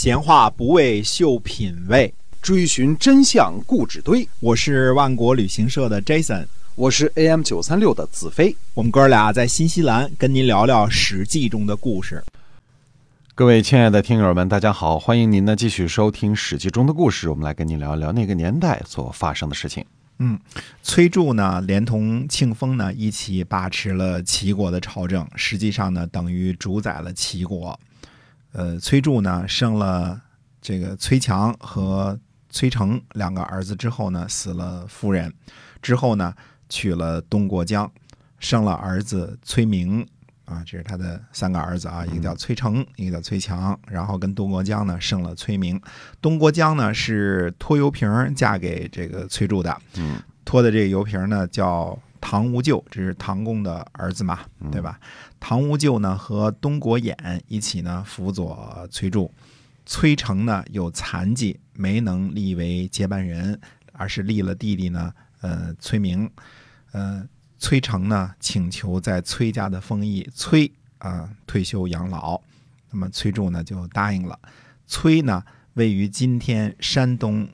闲话不为秀品味，追寻真相故纸堆。我是万国旅行社的 Jason，我是 AM 九三六的子飞。我们哥俩在新西兰跟您聊聊《史记》中的故事。各位亲爱的听友们，大家好，欢迎您呢继续收听《史记》中的故事。我们来跟您聊一聊那个年代所发生的事情。嗯，崔杼呢，连同庆丰呢一起把持了齐国的朝政，实际上呢，等于主宰了齐国。呃，崔杼呢生了这个崔强和崔成两个儿子之后呢，死了夫人，之后呢娶了东国江，生了儿子崔明。啊，这是他的三个儿子啊，一个叫崔成，一个叫崔强，然后跟东国江呢生了崔明。东国江呢是拖油瓶嫁给这个崔杼的，嗯，拖的这个油瓶呢叫唐无咎，这是唐公的儿子嘛，对吧？唐无咎呢和东国衍一起呢辅佐崔杼，崔成呢有残疾，没能立为接班人，而是立了弟弟呢，呃，崔明，呃，崔成呢请求在崔家的封邑崔啊、退休养老，那么崔杼呢就答应了。崔呢位于今天山东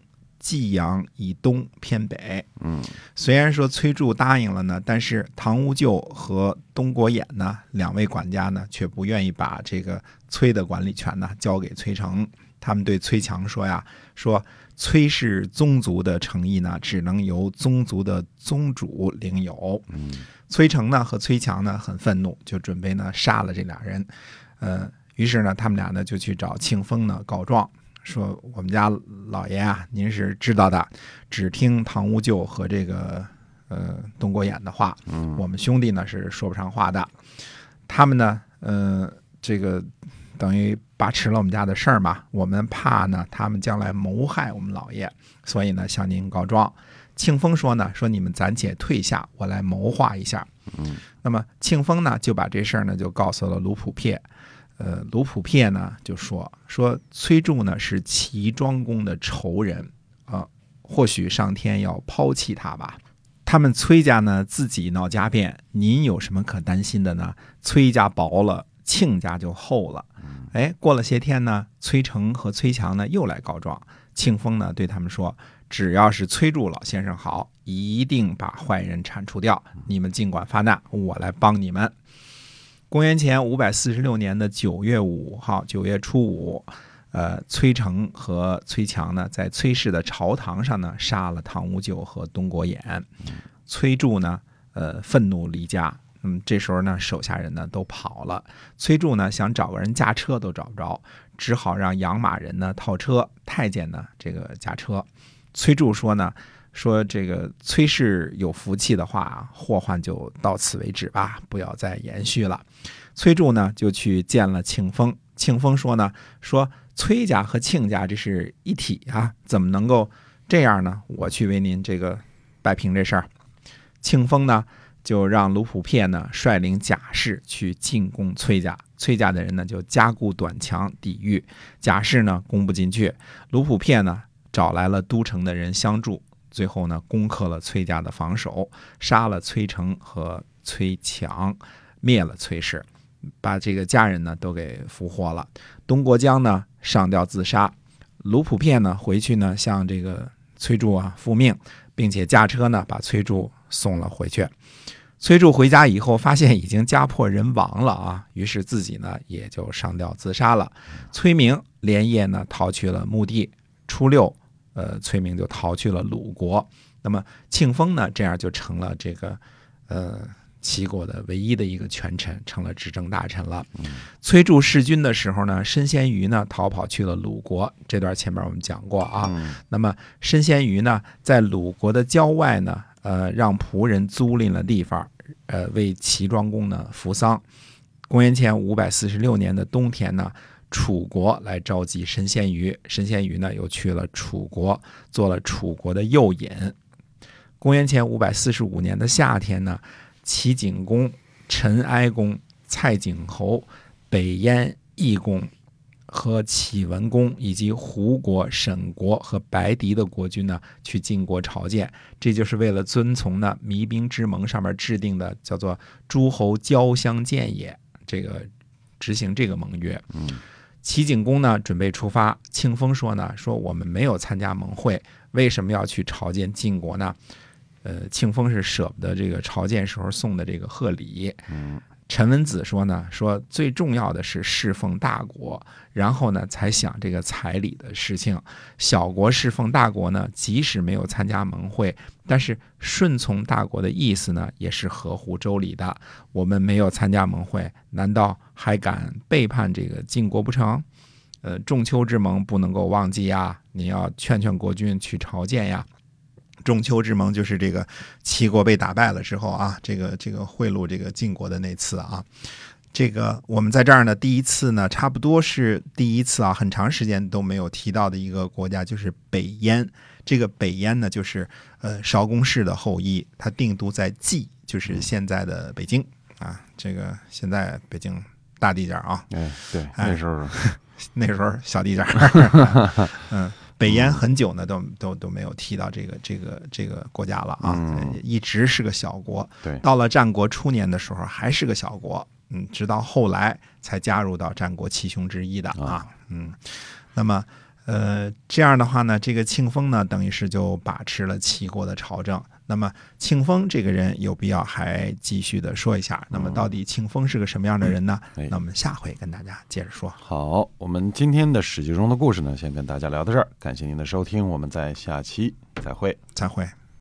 济阳以东偏北，嗯，虽然说崔杼答应了呢，但是唐无咎和东国衍呢两位管家呢却不愿意把这个崔的管理权呢交给崔成。他们对崔强说呀：“说崔氏宗族的诚意呢，只能由宗族的宗主领有。”嗯，崔成呢和崔强呢很愤怒，就准备呢杀了这俩人。呃，于是呢，他们俩呢就去找庆丰呢告状，说我们家老爷啊，您是知道的，只听唐无咎和这个呃东郭衍的话，嗯我们兄弟呢是说不上话的。他们呢，呃，这个等于把持了我们家的事儿嘛，我们怕呢他们将来谋害我们老爷，所以呢向您告状。庆丰说呢，说你们暂且退下，我来谋划一下。嗯，那么庆丰呢就把这事儿呢就告诉了卢普撇，呃，卢普片呢就说说崔杼呢是齐庄公的仇人啊、或许上天要抛弃他吧。他们崔家呢自己闹家变，您有什么可担心的呢？崔家薄了，庆家就厚了。哎，过了些天呢，崔成和崔强呢又来告状。庆丰呢对他们说，只要是崔杼老先生好，一定把坏人铲除掉。你们尽管发难，我来帮你们。公元前五百四十六年的九月五号，九月初五，呃，崔成和崔强呢，在崔氏的朝堂上呢，杀了唐无咎和东国衍。崔杼呢，呃，愤怒离家。嗯，这时候呢，手下人呢都跑了。崔杼呢想找个人驾车都找不着，只好让养马人呢套车，太监呢这个驾车。崔杼说呢，说这个崔氏有福气的话，祸患就到此为止吧，不要再延续了。崔杼呢就去见了庆丰，庆丰说呢，说崔家和庆家这是一体啊，怎么能够这样呢？我去为您这个摆平这事儿。庆丰呢就让卢普片呢率领甲士去进攻崔家，崔家的人呢就加固短墙抵御，甲士呢攻不进去，卢普片呢找来了都城的人相助，最后呢攻克了崔家的防守，杀了崔成和崔强，灭了崔氏，把这个家人呢都给俘获了。东国江呢上吊自杀，卢普片呢回去呢向这个崔杼啊复命，并且驾车呢把崔杼送了回去。崔杼回家以后，发现已经家破人亡了啊，于是自己呢也就上吊自杀了。崔明连夜呢逃去了墓地。初六，呃，崔明就逃去了鲁国。那么庆丰呢，这样就成了这个呃齐国的唯一的一个权臣，成了执政大臣了。崔杼弑君的时候呢，申先瑜呢逃跑去了鲁国，这段前面我们讲过啊。嗯那么申先瑜呢，在鲁国的郊外呢，呃，让仆人租赁了地方，呃，为齐庄公呢服丧。公元前五百四十六年的冬天呢，楚国来召集申仙瑜，申仙瑜呢又去了楚国，做了楚国的右尹。公元前五百四十五年的夏天呢，齐景公、陈哀公、蔡景侯、北燕义公和启文公以及胡国、沈国和白狄的国君呢，去晋国朝见，这就是为了遵从呢弭兵之盟上面制定的叫做诸侯交相见也，这个执行这个盟约。嗯，齐景公呢准备出发，庆丰说呢说我们没有参加盟会，为什么要去朝见晋国呢？呃，庆丰是舍不得这个朝见时候送的这个贺礼。嗯陈文子说呢，说最重要的是侍奉大国，然后呢才想这个彩礼的事情。小国侍奉大国呢，即使没有参加盟会，但是顺从大国的意思呢，也是合乎周礼的。我们没有参加盟会，难道还敢背叛这个晋国不成？呃，仲秋之盟不能够忘记呀！你要劝劝国君去朝见呀。仲秋之盟就是这个齐国被打败了之后啊，这个这个贿赂这个晋国的那次啊，这个我们在这儿呢，第一次呢，差不多是第一次啊，很长时间都没有提到的一个国家就是北燕。这个北燕呢，就是呃韶公氏的后裔，他定都在蓟，就是现在的北京啊。这个现在北京大地界啊，哎，对，哎那时候 那时候小地界，嗯，北燕很久呢都都都没有提到这个这个这个国家了啊，嗯一直是个小国。对到了战国初年的时候还是个小国，嗯，直到后来才加入到战国七雄之一的啊啊，嗯，那么。呃，这样的话呢，这个庆丰呢，等于是就把持了齐国的朝政。那么庆丰这个人有必要还继续的说一下。那么到底庆丰是个什么样的人呢？哎那我们下回跟大家接着说。好，我们今天的史记中的故事呢，先跟大家聊到这儿，感谢您的收听，我们在下期再会。再会。